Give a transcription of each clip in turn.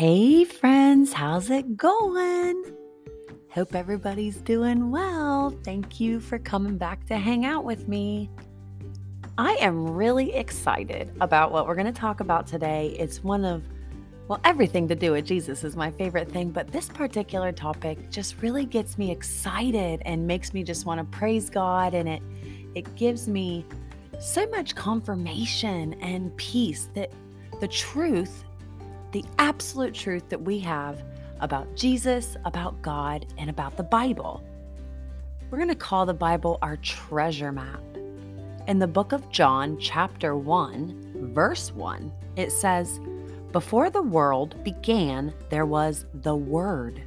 Hey, friends, how's it going? Hope everybody's doing well. Thank you for coming back to hang out with me. I am really excited about what we're going to talk about today. It's one of, well, everything to do with Jesus is my favorite thing, but this particular topic just really gets me excited and makes me just want to praise God and it it gives me so much confirmation and peace that the truth the absolute truth that we have about Jesus, about God, and about the Bible. We're going to call the Bible our treasure map. In the book of John, chapter 1, verse 1, it says, Before the world began, there was the Word.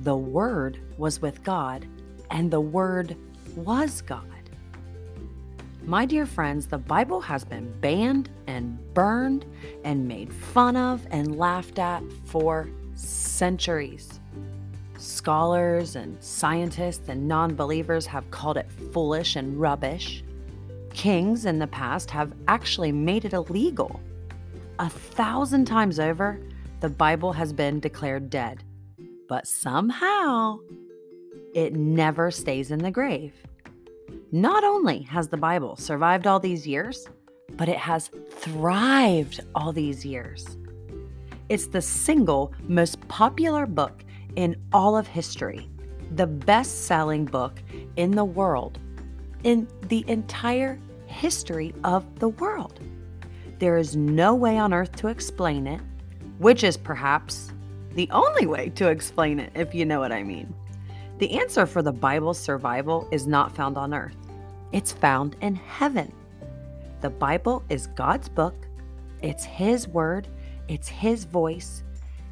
The Word was with God, and the Word was God. My dear friends, the Bible has been banned and burned and made fun of and laughed at for centuries. Scholars and scientists and non believers have called it foolish and rubbish. Kings in the past have actually made it illegal. A thousand times over, the Bible has been declared dead. But somehow, it never stays in the grave. Not only has the Bible survived all these years, but it has thrived all these years. It's the single most popular book in all of history, the best selling book in the world, in the entire history of the world. There is no way on earth to explain it, which is perhaps the only way to explain it, if you know what I mean. The answer for the Bible's survival is not found on earth, it's found in heaven. The Bible is God's book, it's His word, it's His voice,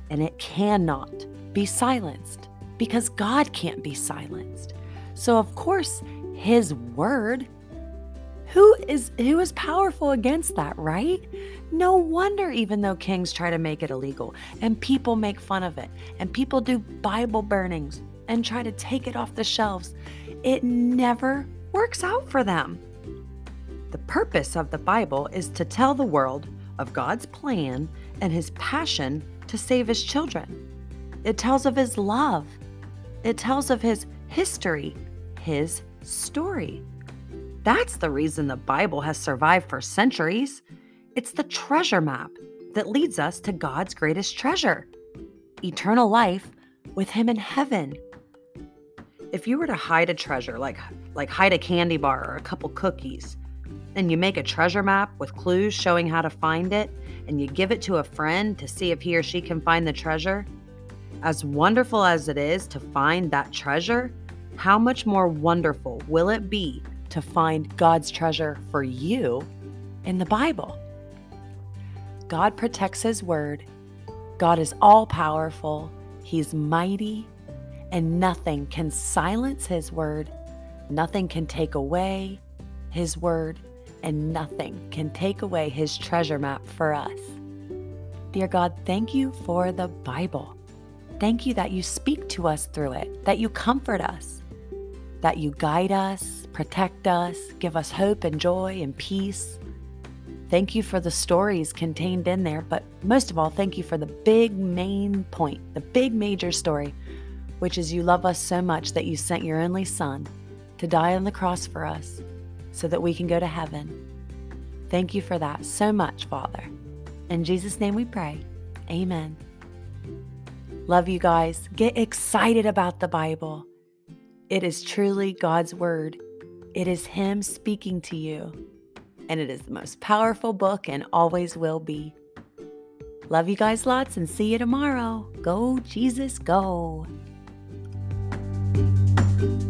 and it cannot be silenced because God can't be silenced. So, of course, His word. Who is who is powerful against that, right? No wonder even though kings try to make it illegal and people make fun of it and people do Bible burnings and try to take it off the shelves, it never works out for them. The purpose of the Bible is to tell the world of God's plan and his passion to save his children. It tells of his love. It tells of his history, his story. That's the reason the Bible has survived for centuries. It's the treasure map that leads us to God's greatest treasure eternal life with Him in heaven if you were to hide a treasure, like like hide a candy bar or a couple cookies, and you make a treasure map with clues showing how to find it, and you give it to a friend to see if he or she can find the treasure, as wonderful as it is to find that treasure, how much more wonderful will it be to find God's treasure for you in the Bible? God protects His word. God is all powerful. He's mighty and nothing can silence His word, nothing can take away His word, and nothing can take away His treasure map for us. Dear God, thank you for the Bible. Thank you that you speak to us through it, that you comfort us, that you guide us, protect us, give us hope and joy and peace. Thank you for the stories contained in there, but most of all, thank you for the big main point, the big major story which is you love us so much that you sent your only Son to die on the cross for us so that we can go to heaven. Thank you for that so much, Father. In Jesus' name we pray. Amen. Love you guys. Get excited about the Bible. It is truly God's Word, it is Him speaking to you, and it is the most powerful book and always will be. Love you guys lots and see you tomorrow. Go, Jesus, go. Thank you.